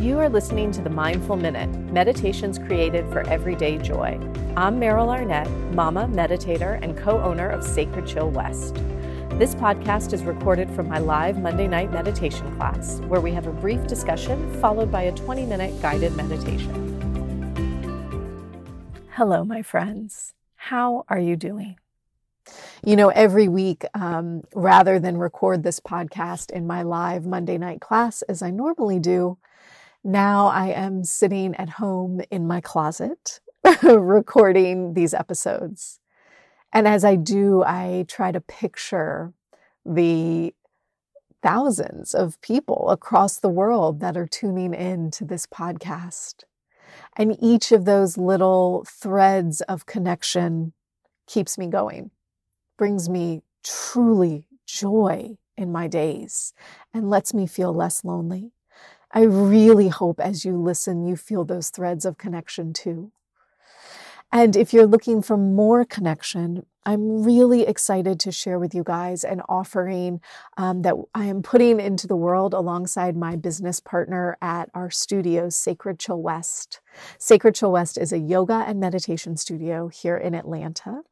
You are listening to the Mindful Minute, meditations created for everyday joy. I'm Meryl Arnett, mama, meditator, and co owner of Sacred Chill West. This podcast is recorded from my live Monday night meditation class, where we have a brief discussion followed by a 20 minute guided meditation. Hello, my friends. How are you doing? You know, every week, um, rather than record this podcast in my live Monday night class as I normally do, now I am sitting at home in my closet recording these episodes. And as I do, I try to picture the thousands of people across the world that are tuning in to this podcast. And each of those little threads of connection keeps me going brings me truly joy in my days and lets me feel less lonely. I really hope as you listen, you feel those threads of connection too. And if you're looking for more connection, I'm really excited to share with you guys an offering um, that I am putting into the world alongside my business partner at our studio, Sacred Chill West. Sacred Chill West is a yoga and meditation studio here in Atlanta.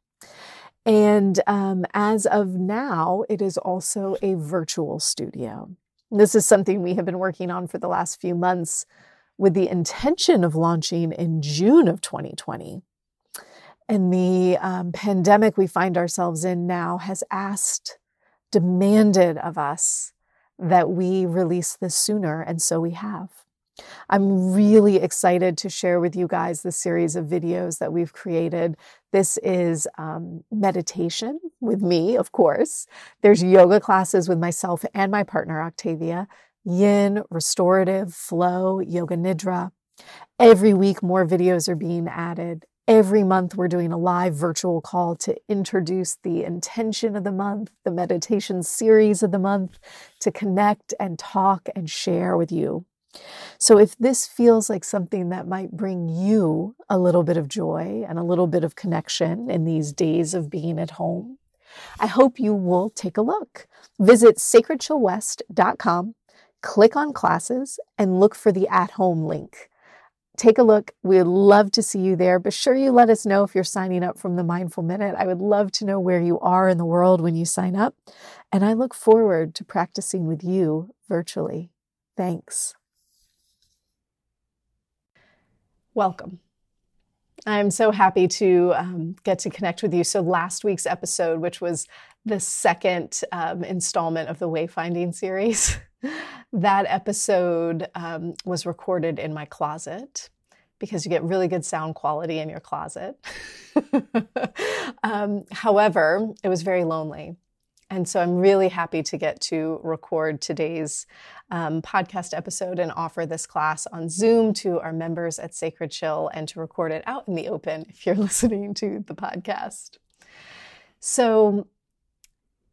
And um, as of now, it is also a virtual studio. This is something we have been working on for the last few months with the intention of launching in June of 2020. And the um, pandemic we find ourselves in now has asked, demanded of us that we release this sooner. And so we have. I'm really excited to share with you guys the series of videos that we've created. This is um, meditation with me, of course. There's yoga classes with myself and my partner, Octavia, yin, restorative, flow, yoga nidra. Every week, more videos are being added. Every month, we're doing a live virtual call to introduce the intention of the month, the meditation series of the month, to connect and talk and share with you. So, if this feels like something that might bring you a little bit of joy and a little bit of connection in these days of being at home, I hope you will take a look. Visit sacredchillwest.com, click on classes, and look for the at home link. Take a look. We'd love to see you there. Be sure you let us know if you're signing up from the Mindful Minute. I would love to know where you are in the world when you sign up. And I look forward to practicing with you virtually. Thanks. Welcome. I'm so happy to um, get to connect with you. So, last week's episode, which was the second um, installment of the Wayfinding series, that episode um, was recorded in my closet because you get really good sound quality in your closet. Um, however, it was very lonely. And so I'm really happy to get to record today's um, podcast episode and offer this class on Zoom to our members at Sacred Chill and to record it out in the open if you're listening to the podcast. So,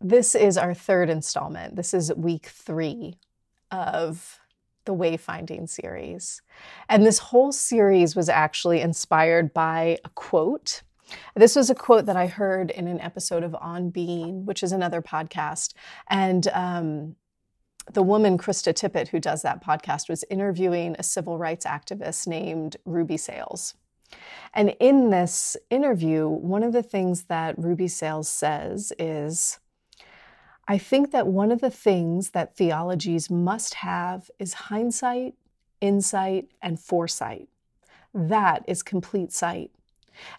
this is our third installment. This is week three of the Wayfinding series. And this whole series was actually inspired by a quote this was a quote that I heard in an episode of On Being, which is another podcast. And um, the woman, Krista Tippett, who does that podcast, was interviewing a civil rights activist named Ruby Sales. And in this interview, one of the things that Ruby Sales says is I think that one of the things that theologies must have is hindsight, insight, and foresight. That is complete sight.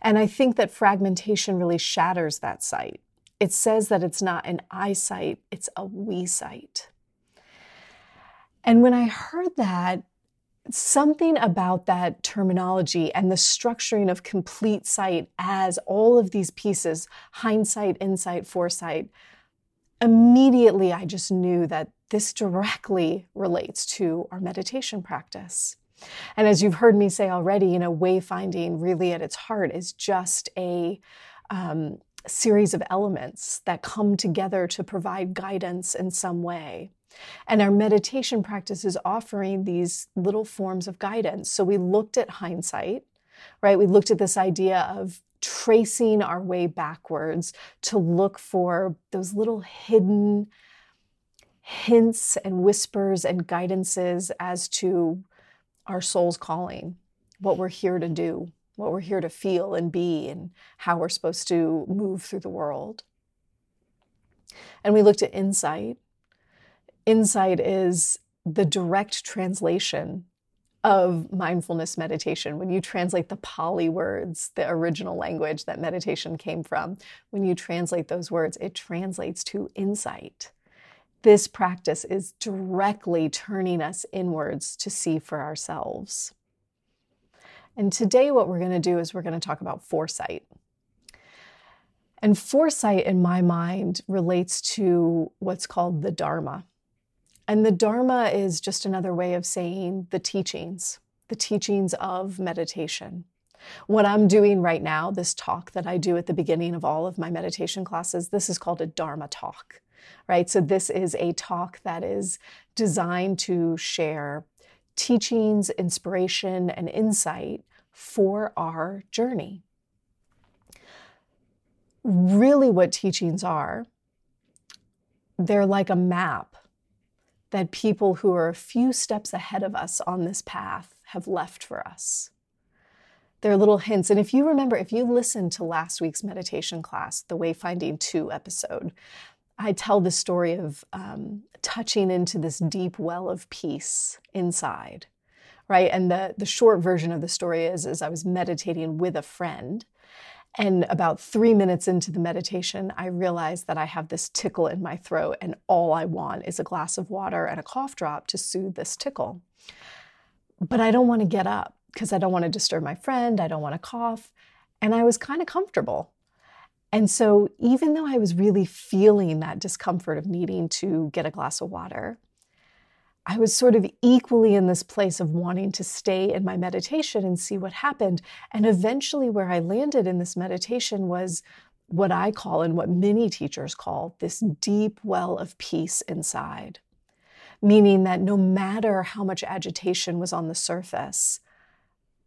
And I think that fragmentation really shatters that sight. It says that it's not an I sight, it's a we sight. And when I heard that, something about that terminology and the structuring of complete sight as all of these pieces hindsight, insight, foresight immediately I just knew that this directly relates to our meditation practice. And as you've heard me say already, you know, wayfinding really at its heart is just a um, series of elements that come together to provide guidance in some way. And our meditation practice is offering these little forms of guidance. So we looked at hindsight, right? We looked at this idea of tracing our way backwards to look for those little hidden hints and whispers and guidances as to our soul's calling, what we're here to do, what we're here to feel and be, and how we're supposed to move through the world. And we looked at insight. Insight is the direct translation of mindfulness meditation. When you translate the Pali words, the original language that meditation came from, when you translate those words, it translates to insight. This practice is directly turning us inwards to see for ourselves. And today, what we're going to do is we're going to talk about foresight. And foresight, in my mind, relates to what's called the Dharma. And the Dharma is just another way of saying the teachings, the teachings of meditation. What I'm doing right now, this talk that I do at the beginning of all of my meditation classes, this is called a Dharma talk, right? So, this is a talk that is designed to share teachings, inspiration, and insight for our journey. Really, what teachings are, they're like a map that people who are a few steps ahead of us on this path have left for us. They're little hints. And if you remember, if you listened to last week's meditation class, the Wayfinding 2 episode, I tell the story of um, touching into this deep well of peace inside, right? And the, the short version of the story is, is I was meditating with a friend and about three minutes into the meditation, I realized that I have this tickle in my throat, and all I want is a glass of water and a cough drop to soothe this tickle. But I don't want to get up because I don't want to disturb my friend. I don't want to cough. And I was kind of comfortable. And so, even though I was really feeling that discomfort of needing to get a glass of water, I was sort of equally in this place of wanting to stay in my meditation and see what happened. And eventually, where I landed in this meditation was what I call and what many teachers call this deep well of peace inside. Meaning that no matter how much agitation was on the surface,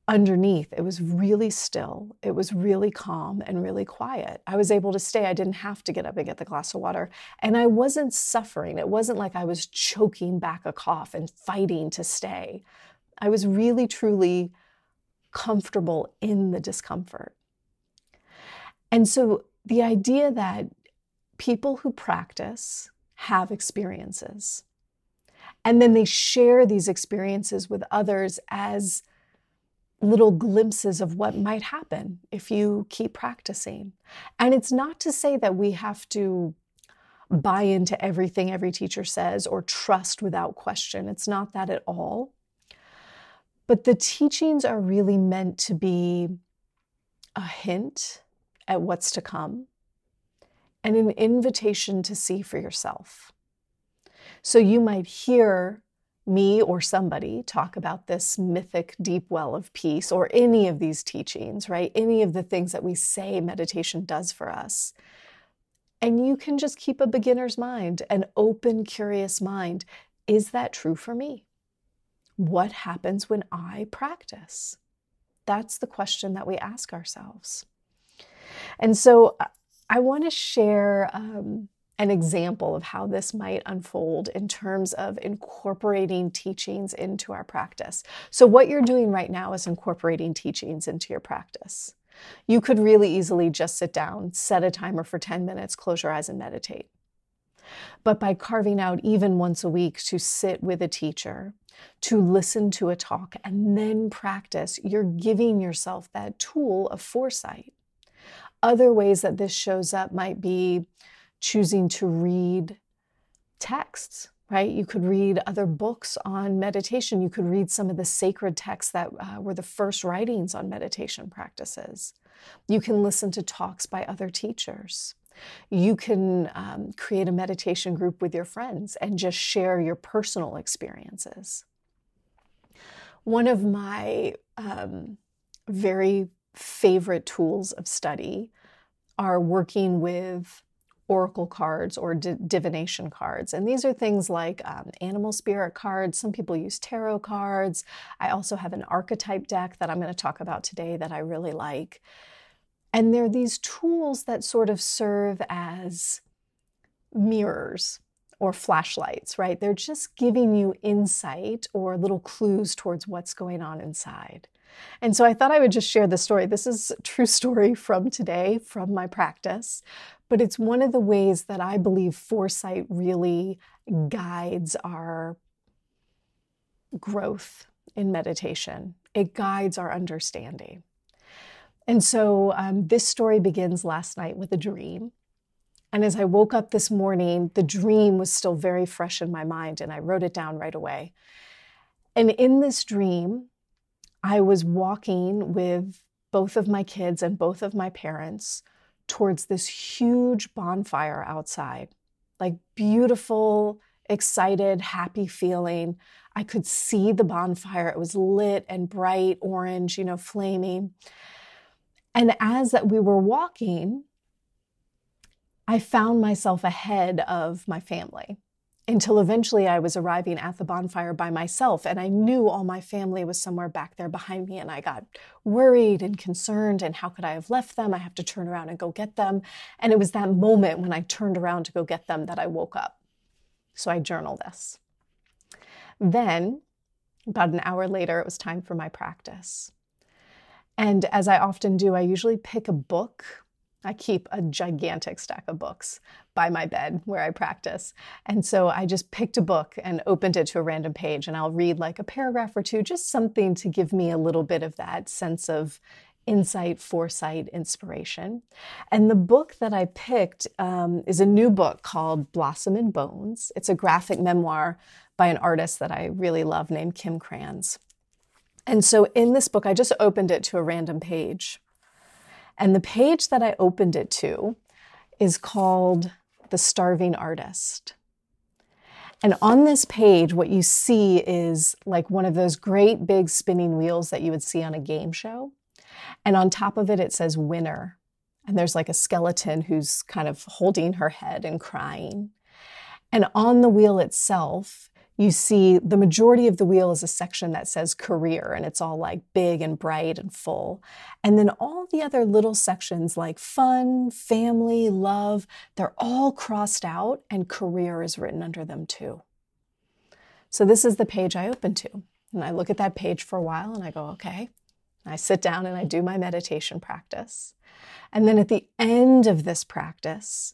underneath, it was really still, it was really calm and really quiet. I was able to stay. I didn't have to get up and get the glass of water. And I wasn't suffering. It wasn't like I was choking back a cough and fighting to stay. I was really, truly comfortable in the discomfort. And so the idea that people who practice have experiences, and then they share these experiences with others as little glimpses of what might happen if you keep practicing. And it's not to say that we have to buy into everything every teacher says or trust without question. It's not that at all. But the teachings are really meant to be a hint at what's to come and an invitation to see for yourself. So you might hear me or somebody talk about this mythic deep well of peace or any of these teachings, right? Any of the things that we say meditation does for us. And you can just keep a beginner's mind, an open, curious mind. Is that true for me? What happens when I practice? That's the question that we ask ourselves. And so I want to share um, an example of how this might unfold in terms of incorporating teachings into our practice. So, what you're doing right now is incorporating teachings into your practice. You could really easily just sit down, set a timer for 10 minutes, close your eyes, and meditate. But by carving out even once a week to sit with a teacher, to listen to a talk, and then practice, you're giving yourself that tool of foresight. Other ways that this shows up might be choosing to read texts, right? You could read other books on meditation. You could read some of the sacred texts that uh, were the first writings on meditation practices. You can listen to talks by other teachers. You can um, create a meditation group with your friends and just share your personal experiences. One of my um, very favorite tools of study are working with oracle cards or di- divination cards. And these are things like um, animal spirit cards. Some people use tarot cards. I also have an archetype deck that I'm going to talk about today that I really like. And they're these tools that sort of serve as mirrors or flashlights, right? They're just giving you insight or little clues towards what's going on inside. And so I thought I would just share the story. This is a true story from today, from my practice, but it's one of the ways that I believe foresight really guides our growth in meditation. It guides our understanding. And so um, this story begins last night with a dream. And as I woke up this morning, the dream was still very fresh in my mind, and I wrote it down right away. And in this dream, I was walking with both of my kids and both of my parents towards this huge bonfire outside, like beautiful, excited, happy feeling. I could see the bonfire. It was lit and bright orange, you know, flaming. And as that we were walking, I found myself ahead of my family until eventually I was arriving at the bonfire by myself and I knew all my family was somewhere back there behind me and I got worried and concerned and how could I have left them? I have to turn around and go get them. And it was that moment when I turned around to go get them that I woke up. So I journal this. Then, about an hour later, it was time for my practice. And as I often do, I usually pick a book I keep a gigantic stack of books by my bed where I practice. And so I just picked a book and opened it to a random page, and I'll read like a paragraph or two, just something to give me a little bit of that sense of insight, foresight, inspiration. And the book that I picked um, is a new book called Blossom and Bones. It's a graphic memoir by an artist that I really love named Kim Krans. And so in this book, I just opened it to a random page. And the page that I opened it to is called The Starving Artist. And on this page, what you see is like one of those great big spinning wheels that you would see on a game show. And on top of it, it says winner. And there's like a skeleton who's kind of holding her head and crying. And on the wheel itself you see the majority of the wheel is a section that says career and it's all like big and bright and full. And then all the other little sections like fun, family, love, they're all crossed out and career is written under them too. So this is the page I open to. And I look at that page for a while and I go, okay. I sit down and I do my meditation practice. And then at the end of this practice,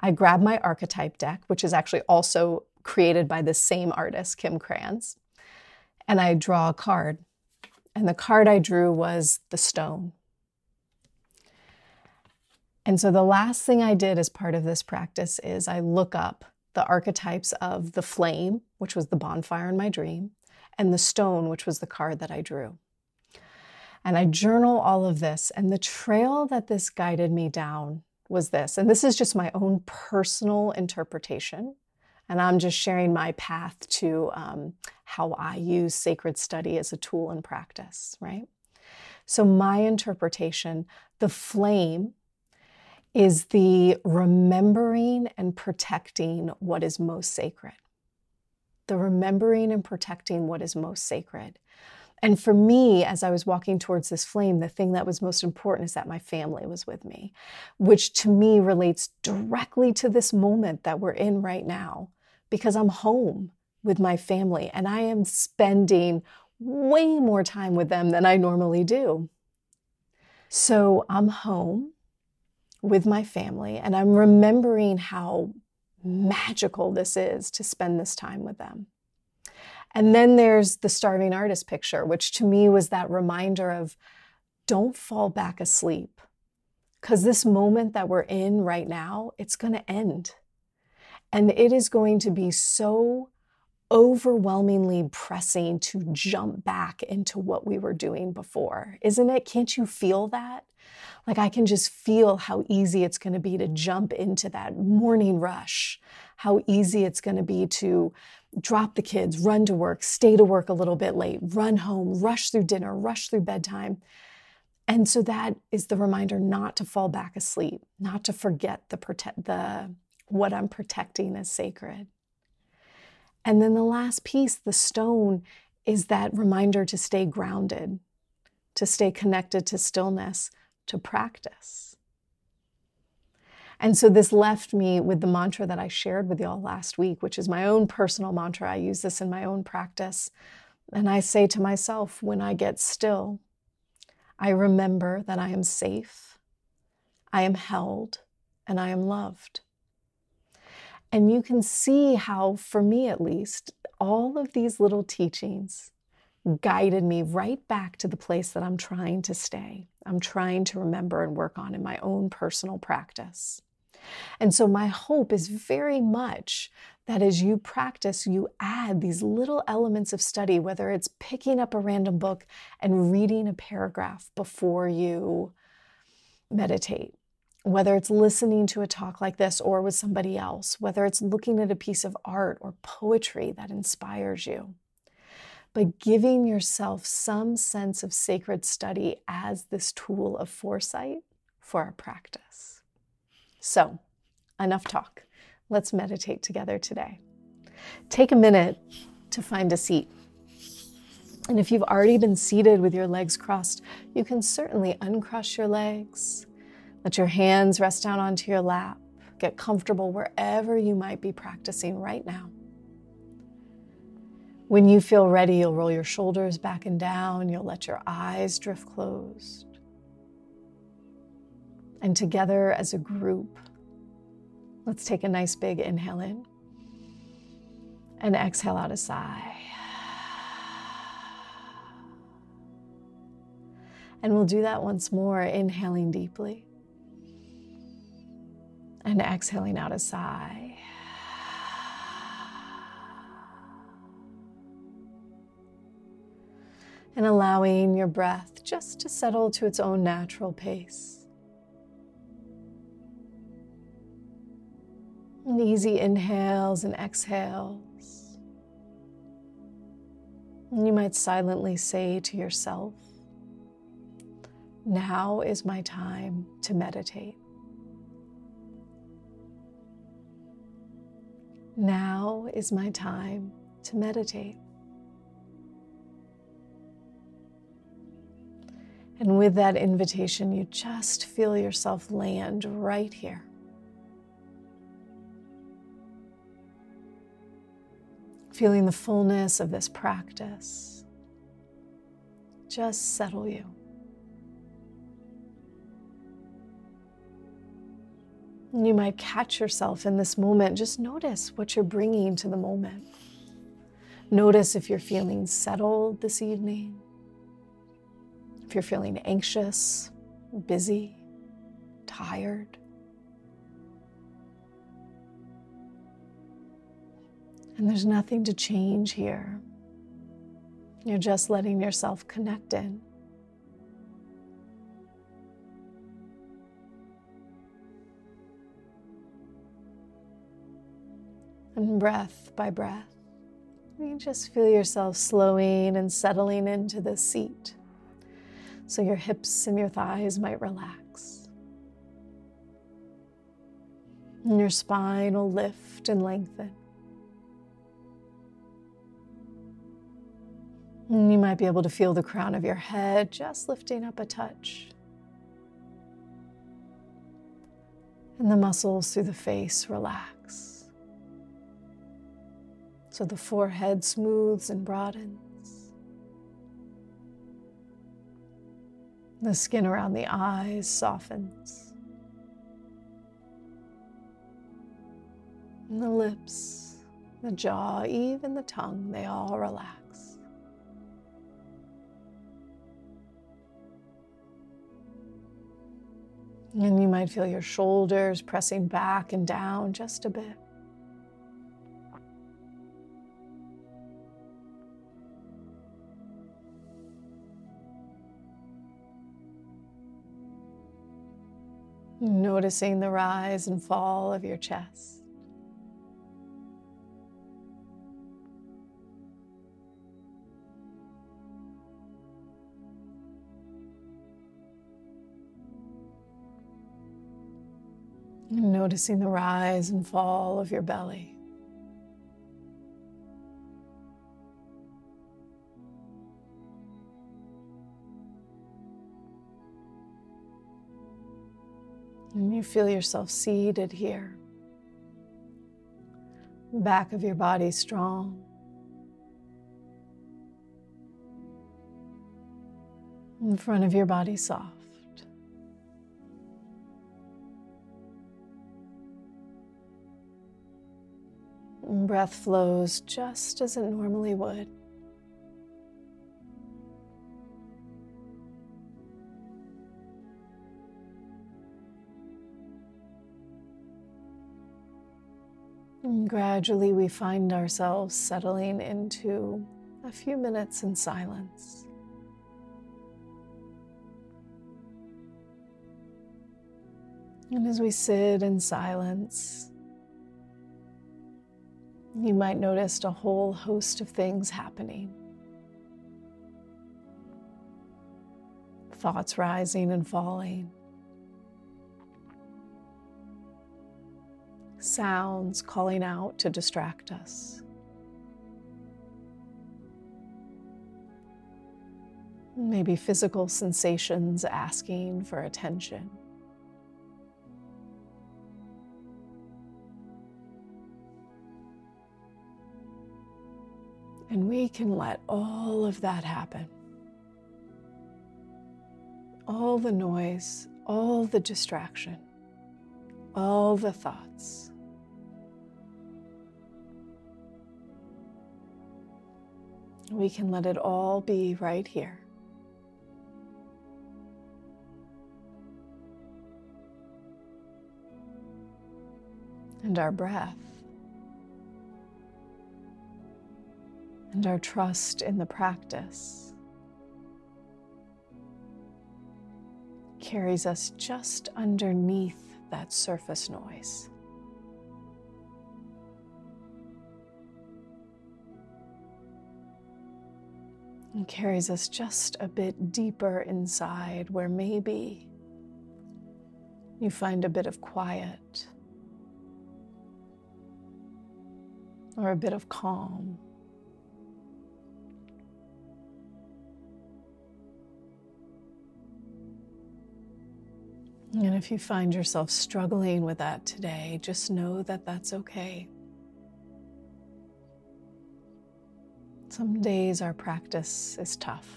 I grab my archetype deck, which is actually also created by the same artist, Kim Krans. And I draw a card. And the card I drew was the stone. And so the last thing I did as part of this practice is I look up the archetypes of the flame, which was the bonfire in my dream, and the stone, which was the card that I drew. And I journal all of this. And the trail that this guided me down was this. And this is just my own personal interpretation. And I'm just sharing my path to um, how I use sacred study as a tool in practice, right? So, my interpretation the flame is the remembering and protecting what is most sacred. The remembering and protecting what is most sacred. And for me, as I was walking towards this flame, the thing that was most important is that my family was with me, which to me relates directly to this moment that we're in right now, because I'm home with my family and I am spending way more time with them than I normally do. So I'm home with my family and I'm remembering how magical this is to spend this time with them. And then there's the starving artist picture, which to me was that reminder of don't fall back asleep. Because this moment that we're in right now, it's going to end. And it is going to be so overwhelmingly pressing to jump back into what we were doing before, isn't it? Can't you feel that? Like, I can just feel how easy it's going to be to jump into that morning rush, how easy it's going to be to drop the kids, run to work, stay to work a little bit late, run home, rush through dinner, rush through bedtime. And so that is the reminder not to fall back asleep, not to forget the protect the what I'm protecting as sacred. And then the last piece, the stone, is that reminder to stay grounded, to stay connected to stillness, to practice. And so this left me with the mantra that I shared with y'all last week, which is my own personal mantra. I use this in my own practice. And I say to myself, when I get still, I remember that I am safe, I am held, and I am loved. And you can see how, for me at least, all of these little teachings guided me right back to the place that I'm trying to stay. I'm trying to remember and work on in my own personal practice. And so, my hope is very much that as you practice, you add these little elements of study, whether it's picking up a random book and reading a paragraph before you meditate, whether it's listening to a talk like this or with somebody else, whether it's looking at a piece of art or poetry that inspires you. But giving yourself some sense of sacred study as this tool of foresight for our practice. So, enough talk. Let's meditate together today. Take a minute to find a seat. And if you've already been seated with your legs crossed, you can certainly uncross your legs. Let your hands rest down onto your lap. Get comfortable wherever you might be practicing right now. When you feel ready, you'll roll your shoulders back and down. You'll let your eyes drift closed. And together as a group, Let's take a nice big inhale in and exhale out a sigh. And we'll do that once more, inhaling deeply and exhaling out a sigh. And allowing your breath just to settle to its own natural pace. And easy inhales and exhales. And you might silently say to yourself, Now is my time to meditate. Now is my time to meditate. And with that invitation, you just feel yourself land right here. feeling the fullness of this practice just settle you. You might catch yourself in this moment. Just notice what you're bringing to the moment. Notice if you're feeling settled this evening, if you're feeling anxious, busy, tired. And there's nothing to change here. You're just letting yourself connect in. And breath by breath, you just feel yourself slowing and settling into the seat. So your hips and your thighs might relax. And your spine will lift and lengthen. And you might be able to feel the crown of your head just lifting up a touch. And the muscles through the face relax. So the forehead smooths and broadens. The skin around the eyes softens. And the lips, the jaw, even the tongue, they all relax. And you might feel your shoulders pressing back and down just a bit. Noticing the rise and fall of your chest. Noticing the rise and fall of your belly. You feel yourself seated here. Back of your body strong. In front of your body soft. Breath flows just as it normally would. And gradually, we find ourselves settling into a few minutes in silence. And as we sit in silence, you might notice a whole host of things happening. Thoughts rising and falling. Sounds calling out to distract us. Maybe physical sensations asking for attention. And we can let all of that happen. All the noise, all the distraction, all the thoughts. We can let it all be right here. And our breath, and our trust in the practice carries us just underneath that surface noise. And carries us just a bit deeper inside where maybe you find a bit of quiet or a bit of calm. And if you find yourself struggling with that today, just know that that's okay. Some days our practice is tough.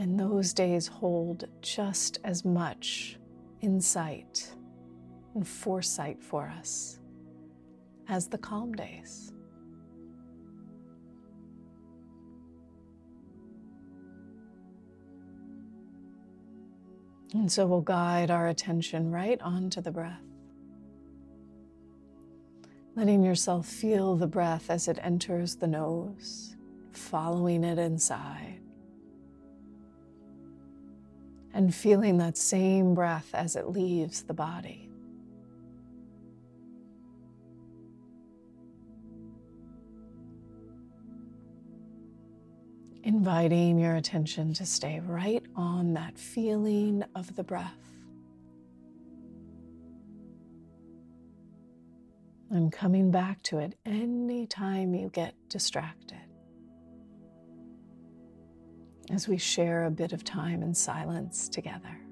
And those days hold just as much insight and foresight for us as the calm days. And so we'll guide our attention right onto the breath letting yourself feel the breath as it enters the nose, following it inside, and feeling that same breath as it leaves the body. Inviting your attention to stay right on that feeling of the breath. And coming back to it anytime you get distracted. As we share a bit of time in silence together.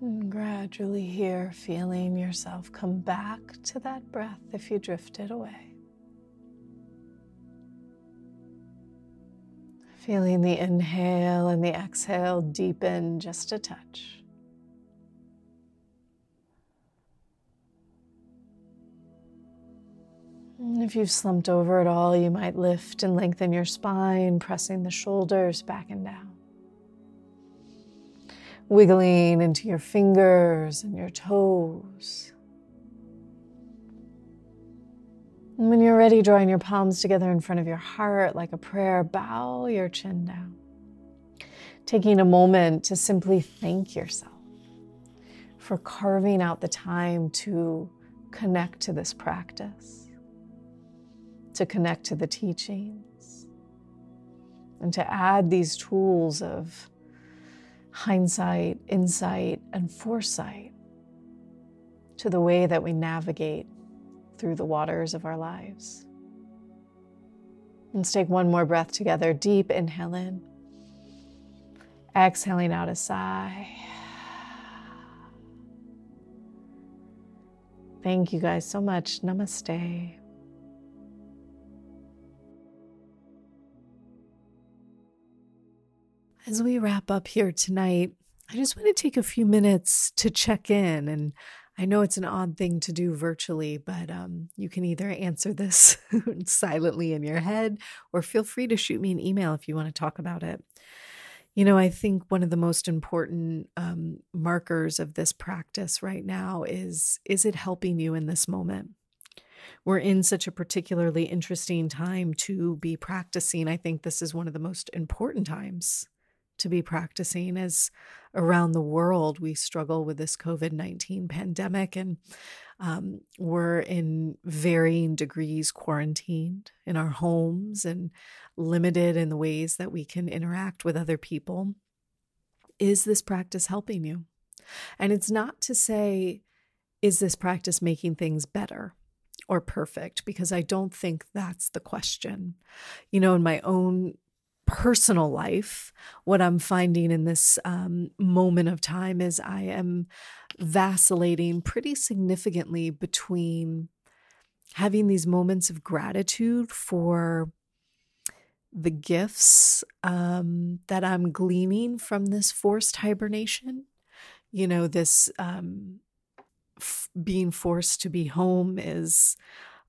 And gradually here, feeling yourself come back to that breath if you drifted away. Feeling the inhale and the exhale deepen just a touch. And if you've slumped over at all, you might lift and lengthen your spine, pressing the shoulders back and down. Wiggling into your fingers and your toes. And when you're ready, drawing your palms together in front of your heart like a prayer, bow your chin down. Taking a moment to simply thank yourself for carving out the time to connect to this practice to connect to the teachings and to add these tools of hindsight, insight, and foresight to the way that we navigate through the waters of our lives. Let's take one more breath together. Deep inhale in, exhaling out a sigh. Thank you guys so much. Namaste. As we wrap up here tonight, I just want to take a few minutes to check in. And I know it's an odd thing to do virtually, but um, you can either answer this silently in your head or feel free to shoot me an email if you want to talk about it. You know, I think one of the most important um, markers of this practice right now is is it helping you in this moment? We're in such a particularly interesting time to be practicing. I think this is one of the most important times to be practicing as around the world we struggle with this COVID 19 pandemic and um, we're in varying degrees quarantined in our homes and limited in the ways that we can interact with other people. Is this practice helping you? And it's not to say, is this practice making things better? or perfect because I don't think that's the question. You know, in my own personal life, what I'm finding in this um, moment of time is I am vacillating pretty significantly between having these moments of gratitude for the gifts um, that I'm gleaning from this forced hibernation. You know, this um, being forced to be home is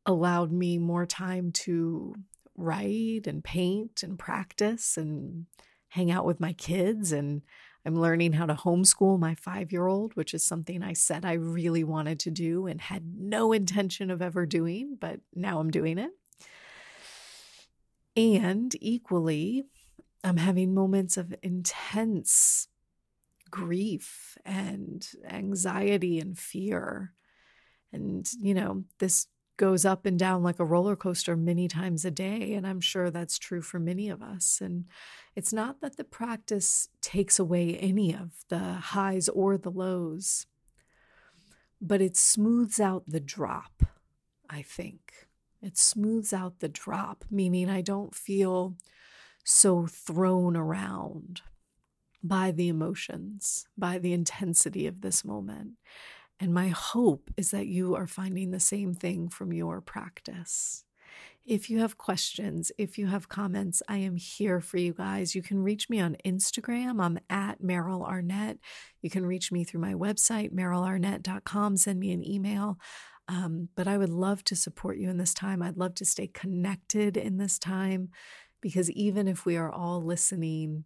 allowed me more time to write and paint and practice and hang out with my kids. And I'm learning how to homeschool my five year old, which is something I said I really wanted to do and had no intention of ever doing, but now I'm doing it. And equally, I'm having moments of intense grief and anxiety and fear. And, you know, this goes up and down like a roller coaster many times a day. And I'm sure that's true for many of us. And it's not that the practice takes away any of the highs or the lows, but it smooths out the drop, I think. It smooths out the drop, meaning I don't feel so thrown around by the emotions, by the intensity of this moment. And my hope is that you are finding the same thing from your practice. If you have questions, if you have comments, I am here for you guys. You can reach me on Instagram. I'm at Meryl Arnett. You can reach me through my website, merylarnett.com. Send me an email. Um, but I would love to support you in this time. I'd love to stay connected in this time because even if we are all listening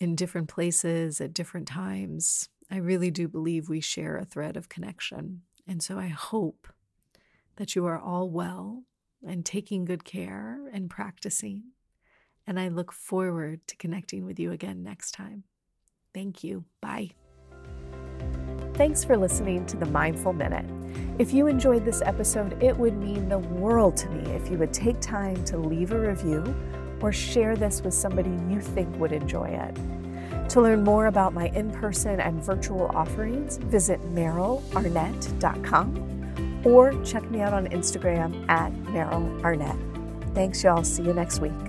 in different places at different times, I really do believe we share a thread of connection. And so I hope that you are all well and taking good care and practicing. And I look forward to connecting with you again next time. Thank you. Bye. Thanks for listening to the Mindful Minute. If you enjoyed this episode, it would mean the world to me if you would take time to leave a review or share this with somebody you think would enjoy it. To learn more about my in person and virtual offerings, visit merylarnett.com or check me out on Instagram at Meryl Arnett. Thanks, y'all. See you next week.